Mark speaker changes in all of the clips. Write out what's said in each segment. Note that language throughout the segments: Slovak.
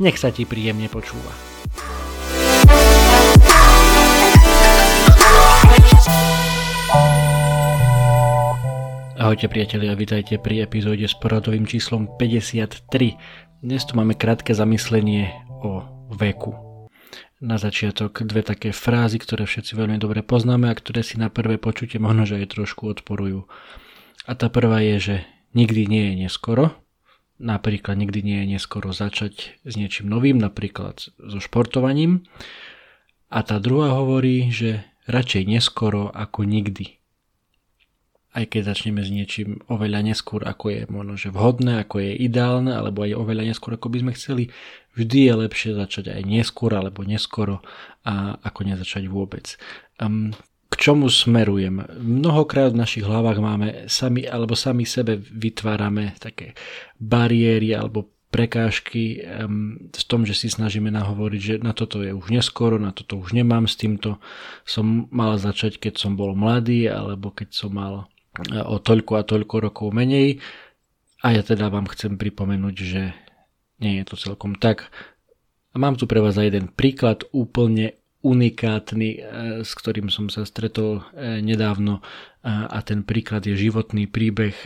Speaker 1: Nech sa ti príjemne počúva. Ahojte priatelia, vitajte pri epizóde s poradovým číslom 53. Dnes tu máme krátke zamyslenie o veku. Na začiatok dve také frázy, ktoré všetci veľmi dobre poznáme a ktoré si na prvé počutie možno, že aj trošku odporujú. A tá prvá je, že nikdy nie je neskoro. Napríklad nikdy nie je neskoro začať s niečím novým, napríklad so športovaním. A tá druhá hovorí, že radšej neskoro ako nikdy aj keď začneme s niečím oveľa neskôr, ako je možno že vhodné, ako je ideálne, alebo aj oveľa neskôr, ako by sme chceli, vždy je lepšie začať aj neskôr alebo neskoro a ako nezačať vôbec. Um, čomu smerujem? Mnohokrát v našich hlavách máme sami alebo sami sebe vytvárame také bariéry alebo prekážky v tom, že si snažíme nahovoriť, že na toto je už neskoro, na toto už nemám, s týmto som mal začať, keď som bol mladý, alebo keď som mal o toľko a toľko rokov menej. A ja teda vám chcem pripomenúť, že nie je to celkom tak. A mám tu pre vás aj jeden príklad úplne unikátny, e, s ktorým som sa stretol e, nedávno. A ten príklad je životný príbeh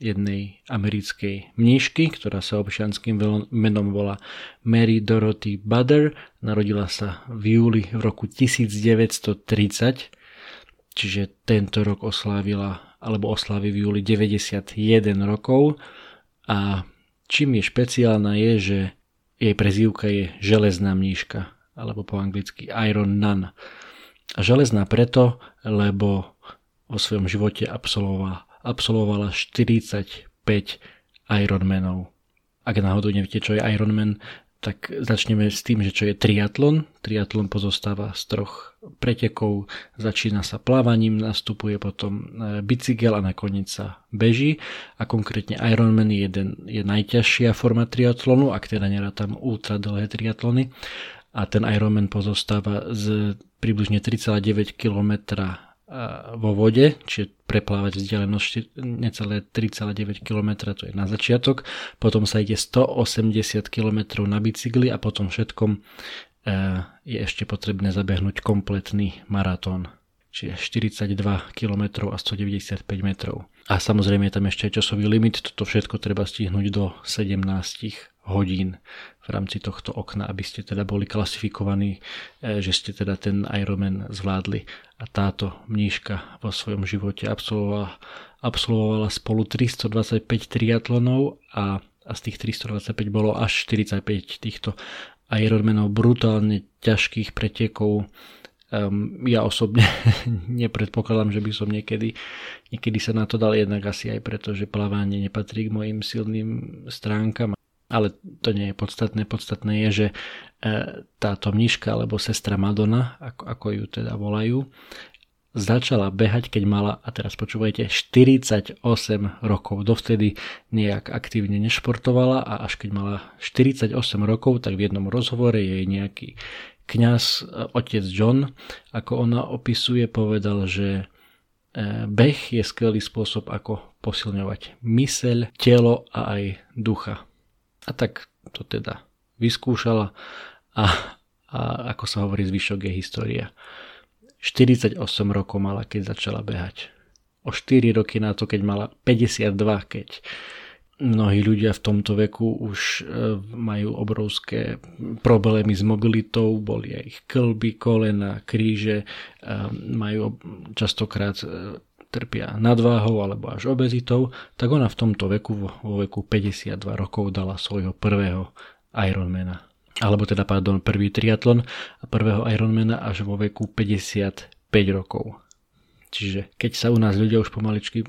Speaker 1: jednej americkej mníšky, ktorá sa občianským menom volá Mary Dorothy Butter. Narodila sa v júli v roku 1930 čiže tento rok oslávila alebo oslávi v júli 91 rokov. A čím je špeciálna je, že jej prezývka je železná mníška alebo po anglicky Iron Nun. A železná preto, lebo vo svojom živote absolvovala, absolvovala 45 Ironmanov. Ak náhodou neviete, čo je Ironman, tak začneme s tým, že čo je triatlon. Triatlon pozostáva z troch pretekov, začína sa plávaním, nastupuje potom e, bicykel a nakoniec sa beží. A konkrétne Ironman je, jeden, je najťažšia forma triatlonu, ak teda tam ultra dlhé triatlony. A ten Ironman pozostáva z približne 3,9 km vo vode, čiže preplávať vzdialenosť necelé 3,9 km, to je na začiatok, potom sa ide 180 km na bicykli a potom všetkom e, je ešte potrebné zabehnúť kompletný maratón, čiže 42 km a 195 metrov. A samozrejme je tam ešte časový limit, toto všetko treba stihnúť do 17 hodín v rámci tohto okna, aby ste teda boli klasifikovaní, e, že ste teda ten Ironman zvládli. A táto mníška vo svojom živote absolvovala, absolvovala spolu 325 triatlonov a, a z tých 325 bolo až 45 týchto Ironmanov brutálne ťažkých pretekov. Um, ja osobne nepredpokladám, že by som niekedy, niekedy sa na to dal jednak asi aj preto, že plávanie nepatrí k mojim silným stránkam ale to nie je podstatné. Podstatné je, že e, táto mniška alebo sestra Madonna, ako, ako ju teda volajú, začala behať, keď mala, a teraz počúvajte, 48 rokov. Dovtedy nejak aktívne nešportovala a až keď mala 48 rokov, tak v jednom rozhovore jej nejaký kňaz, e, otec John, ako ona opisuje, povedal, že e, beh je skvelý spôsob, ako posilňovať myseľ, telo a aj ducha. A tak to teda vyskúšala a, a ako sa hovorí, zvyšok je história. 48 rokov mala, keď začala behať. O 4 roky na to, keď mala 52, keď mnohí ľudia v tomto veku už e, majú obrovské problémy s mobilitou, boli aj ich klby, kolena, kríže, e, majú častokrát e, trpia nadváhou alebo až obezitou, tak ona v tomto veku, vo veku 52 rokov dala svojho prvého Ironmana. Alebo teda, pardon, prvý triatlon a prvého Ironmana až vo veku 55 rokov. Čiže keď sa u nás ľudia už pomaličky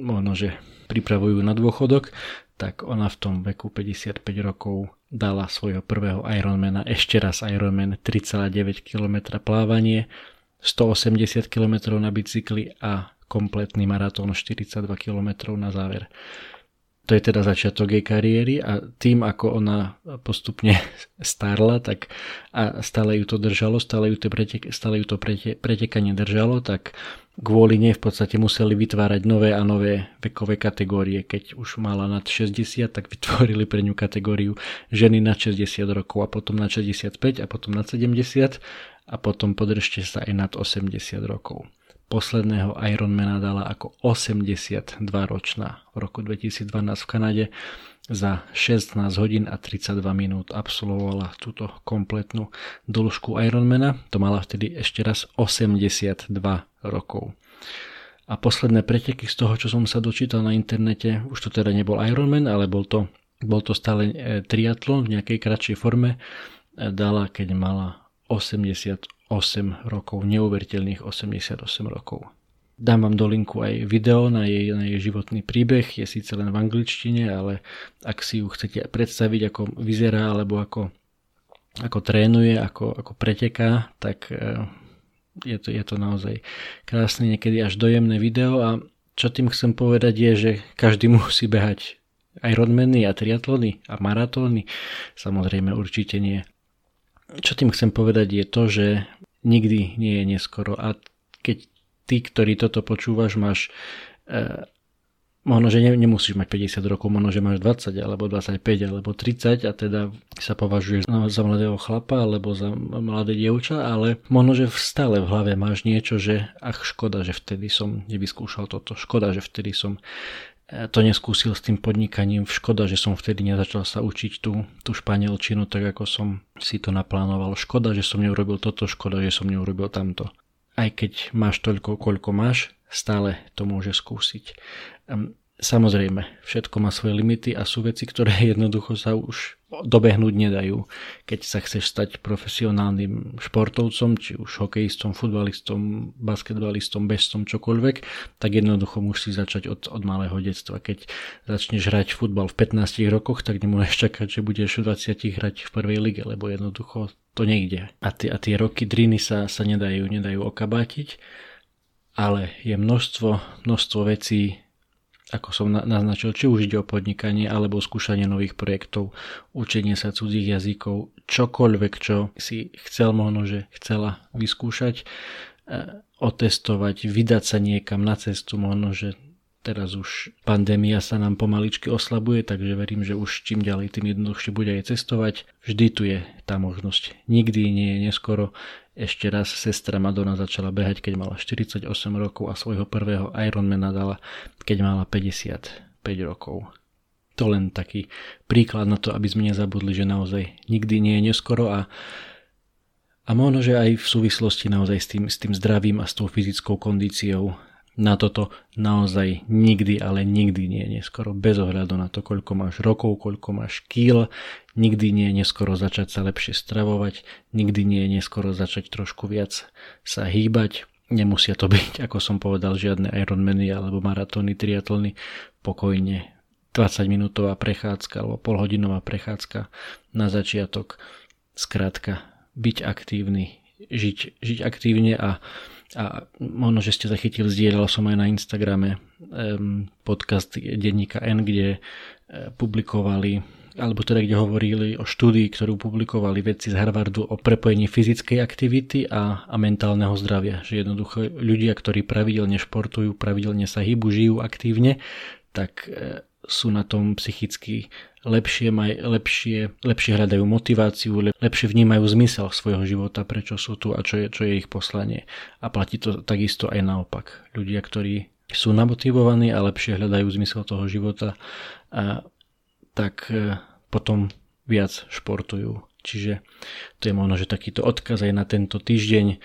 Speaker 1: možno, že pripravujú na dôchodok, tak ona v tom veku 55 rokov dala svojho prvého Ironmana, ešte raz Ironman 3,9 km plávanie, 180 km na bicykli a kompletný maratón 42 km na záver. To je teda začiatok jej kariéry a tým, ako ona postupne starla, tak a stále ju to držalo, stále ju to, pretek, stále ju to prete, pretekanie držalo, tak kvôli nej v podstate museli vytvárať nové a nové vekové kategórie. Keď už mala nad 60, tak vytvorili pre ňu kategóriu ženy nad 60 rokov a potom nad 65 a potom nad 70 a potom podržte sa aj nad 80 rokov posledného Ironmana dala ako 82 ročná v roku 2012 v Kanade. Za 16 hodín a 32 minút absolvovala túto kompletnú dĺžku Ironmana. To mala vtedy ešte raz 82 rokov. A posledné preteky z toho, čo som sa dočítal na internete, už to teda nebol Ironman, ale bol to, bol to stále e, triatlon v nejakej kratšej forme, e, dala, keď mala 80 8 rokov, neuveriteľných 88 rokov. Dám vám do linku aj video na jej, na jej životný príbeh, je síce len v angličtine, ale ak si ju chcete predstaviť, ako vyzerá, alebo ako, ako trénuje, ako, ako preteká, tak e, je to, je to naozaj krásne, niekedy až dojemné video a čo tým chcem povedať je, že každý musí behať aj rodmeny a triatlony a maratóny, samozrejme určite nie. Čo tým chcem povedať je to, že nikdy nie je neskoro. A keď ty, ktorý toto počúvaš, máš e, možno, že ne, nemusíš mať 50 rokov, možno, že máš 20 alebo 25 alebo 30 a teda sa považuješ za mladého chlapa alebo za mladé dievča, ale možno, že stále v hlave máš niečo, že ach škoda, že vtedy som nevyskúšal toto, škoda, že vtedy som to neskúsil s tým podnikaním. Škoda, že som vtedy nezačal sa učiť tú, tú španielčinu tak, ako som si to naplánoval. Škoda, že som neurobil toto, škoda, že som neurobil tamto. Aj keď máš toľko, koľko máš, stále to môže skúsiť. Samozrejme, všetko má svoje limity a sú veci, ktoré jednoducho sa už dobehnúť nedajú. Keď sa chceš stať profesionálnym športovcom, či už hokejistom, futbalistom, basketbalistom, bestom, čokoľvek, tak jednoducho musíš začať od, od malého detstva. Keď začneš hrať futbal v 15 rokoch, tak nemôžeš čakať, že budeš v 20 hrať v prvej lige, lebo jednoducho to nejde. A tie, a tie roky driny sa, sa nedajú, nedajú okabátiť, ale je množstvo, množstvo vecí, ako som naznačil, či už ide o podnikanie alebo skúšanie nových projektov, učenie sa cudzích jazykov, čokoľvek, čo si chcel možno, že chcela vyskúšať, e, otestovať, vydať sa niekam na cestu, možno, že teraz už pandémia sa nám pomaličky oslabuje, takže verím, že už čím ďalej, tým jednoduchšie bude aj cestovať. Vždy tu je tá možnosť. Nikdy nie je neskoro. Ešte raz sestra Madonna začala behať, keď mala 48 rokov a svojho prvého Ironmana dala, keď mala 55 rokov. To len taký príklad na to, aby sme nezabudli, že naozaj nikdy nie je neskoro a a možno, že aj v súvislosti naozaj s tým, s tým zdravím a s tou fyzickou kondíciou na toto naozaj nikdy, ale nikdy nie je neskoro. Bez ohľadu na to, koľko máš rokov, koľko máš kýl, nikdy nie je neskoro začať sa lepšie stravovať, nikdy nie je neskoro začať trošku viac sa hýbať. Nemusia to byť, ako som povedal, žiadne Ironmany alebo maratóny, triatlony, pokojne 20 minútová prechádzka alebo polhodinová prechádzka na začiatok. Skrátka, byť aktívny, žiť, žiť aktívne a a možno, že ste zachytili, zdieľal som aj na Instagrame podcast denníka N, kde uh, publikovali alebo teda kde hovorili o štúdii, ktorú publikovali vedci z Harvardu o prepojení fyzickej aktivity a, a mentálneho zdravia. Že jednoducho ľudia, ktorí pravidelne športujú, pravidelne sa hýbu, žijú aktívne, tak uh, sú na tom psychicky lepšie, maj, lepšie, lepšie hľadajú motiváciu, lepšie vnímajú zmysel svojho života, prečo sú tu a čo je, čo je ich poslanie. A platí to takisto aj naopak. Ľudia, ktorí sú namotivovaní a lepšie hľadajú zmysel toho života, a, tak e, potom viac športujú. Čiže to je možno, že takýto odkaz aj na tento týždeň.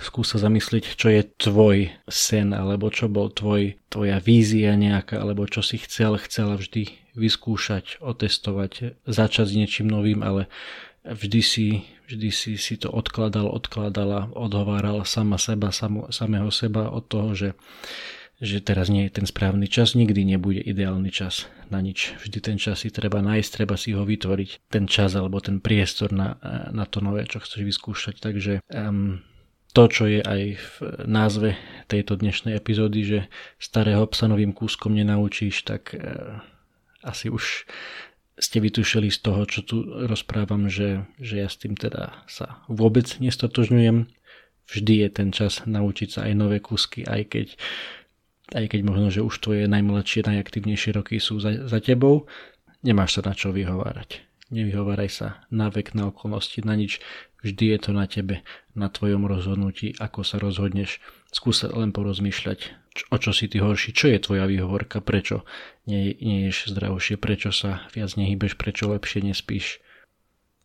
Speaker 1: Skús sa zamyslieť, čo je tvoj sen, alebo čo bol tvoj, tvoja vízia nejaká, alebo čo si chcel, chcela vždy vyskúšať, otestovať, začať s niečím novým, ale vždy si, vždy si, si to odkladal, odkladala, odhováral sama seba, samo, samého seba od toho, že že teraz nie je ten správny čas, nikdy nebude ideálny čas na nič. Vždy ten čas si treba nájsť, treba si ho vytvoriť, ten čas alebo ten priestor na, na to nové, čo chceš vyskúšať. Takže um, to, čo je aj v názve tejto dnešnej epizódy, že starého psa novým kúskom nenaučíš, tak uh, asi už ste vytušili z toho, čo tu rozprávam, že, že ja s tým teda sa vôbec nestotožňujem. Vždy je ten čas naučiť sa aj nové kúsky, aj keď aj keď možno, že už tvoje najmladšie, najaktívnejšie roky sú za, za tebou, nemáš sa na čo vyhovárať. Nevyhováraj sa na vek, na okolnosti, na nič. Vždy je to na tebe, na tvojom rozhodnutí, ako sa rozhodneš. Skús len porozmýšľať, čo, o čo si ty horší, čo je tvoja výhovorka, prečo nie, nie ješ zdravšie, prečo sa viac nehybeš, prečo lepšie nespíš.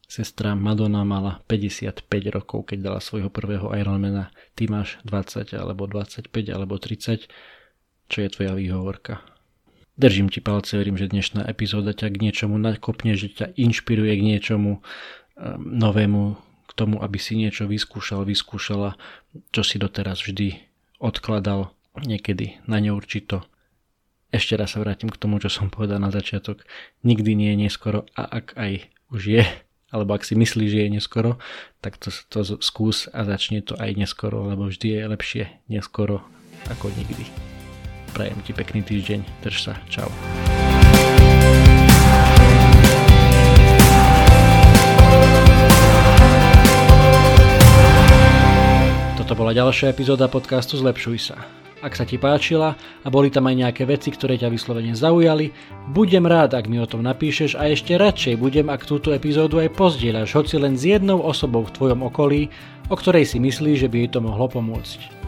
Speaker 1: Sestra Madonna mala 55 rokov, keď dala svojho prvého Ironmana. Ty máš 20 alebo 25 alebo 30 čo je tvoja výhovorka. Držím ti palce, verím, že dnešná epizóda ťa k niečomu nakopne, že ťa inšpiruje k niečomu um, novému, k tomu, aby si niečo vyskúšal, vyskúšala, čo si doteraz vždy odkladal niekedy na neurčito. Ešte raz sa vrátim k tomu, čo som povedal na začiatok. Nikdy nie je neskoro a ak aj už je, alebo ak si myslíš, že je neskoro, tak to, to skús a začne to aj neskoro, lebo vždy je lepšie neskoro ako nikdy. Prajem ti pekný týždeň, drž sa, čau. Toto bola ďalšia epizóda podcastu Zlepšuj sa. Ak sa ti páčila a boli tam aj nejaké veci, ktoré ťa vyslovene zaujali, budem rád, ak mi o tom napíšeš a ešte radšej budem, ak túto epizódu aj pozdieľaš, hoci len s jednou osobou v tvojom okolí, o ktorej si myslíš, že by jej to mohlo pomôcť.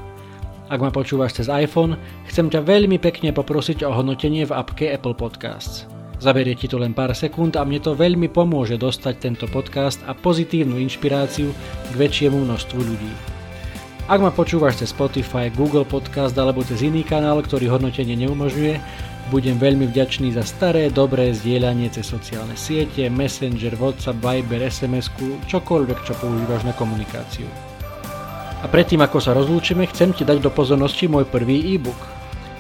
Speaker 1: Ak ma počúvaš cez iPhone, chcem ťa veľmi pekne poprosiť o hodnotenie v appke Apple Podcasts. Zaberie ti to len pár sekúnd a mne to veľmi pomôže dostať tento podcast a pozitívnu inšpiráciu k väčšiemu množstvu ľudí. Ak ma počúvaš cez Spotify, Google Podcast alebo cez iný kanál, ktorý hodnotenie neumožňuje, budem veľmi vďačný za staré, dobré zdieľanie cez sociálne siete, Messenger, WhatsApp, Viber, sms čokoľvek, čo používaš na komunikáciu. A predtým ako sa rozlúčime, chcem ti dať do pozornosti môj prvý e-book.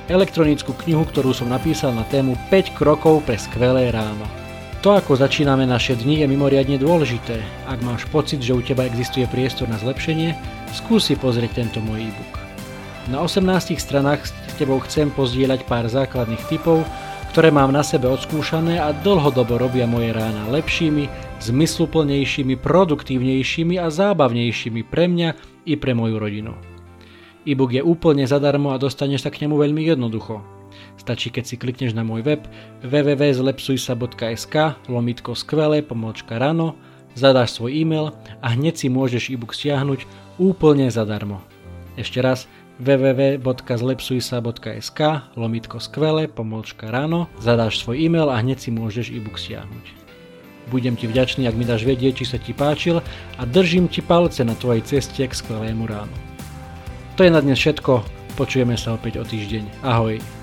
Speaker 1: Elektronickú knihu, ktorú som napísal na tému 5 krokov pre skvelé ráno. To, ako začíname naše dni, je mimoriadne dôležité. Ak máš pocit, že u teba existuje priestor na zlepšenie, skúsi pozrieť tento môj e-book. Na 18 stranách s tebou chcem pozdieľať pár základných typov, ktoré mám na sebe odskúšané a dlhodobo robia moje rána lepšími, zmysluplnejšími, produktívnejšími a zábavnejšími pre mňa i pre moju rodinu. E-book je úplne zadarmo a dostaneš sa k nemu veľmi jednoducho. Stačí, keď si klikneš na môj web www.zlepsujsa.sk lomitko skvelé pomočka rano, zadáš svoj e-mail a hneď si môžeš e-book stiahnuť úplne zadarmo. Ešte raz www.zlepsujsa.sk lomitko skvelé pomočka ráno, zadáš svoj e-mail a hneď si môžeš e-book stiahnuť. Budem ti vďačný, ak mi dáš vedieť, či sa ti páčil a držím ti palce na tvojej ceste k skvelému ránu. To je na dnes všetko, počujeme sa opäť o týždeň. Ahoj.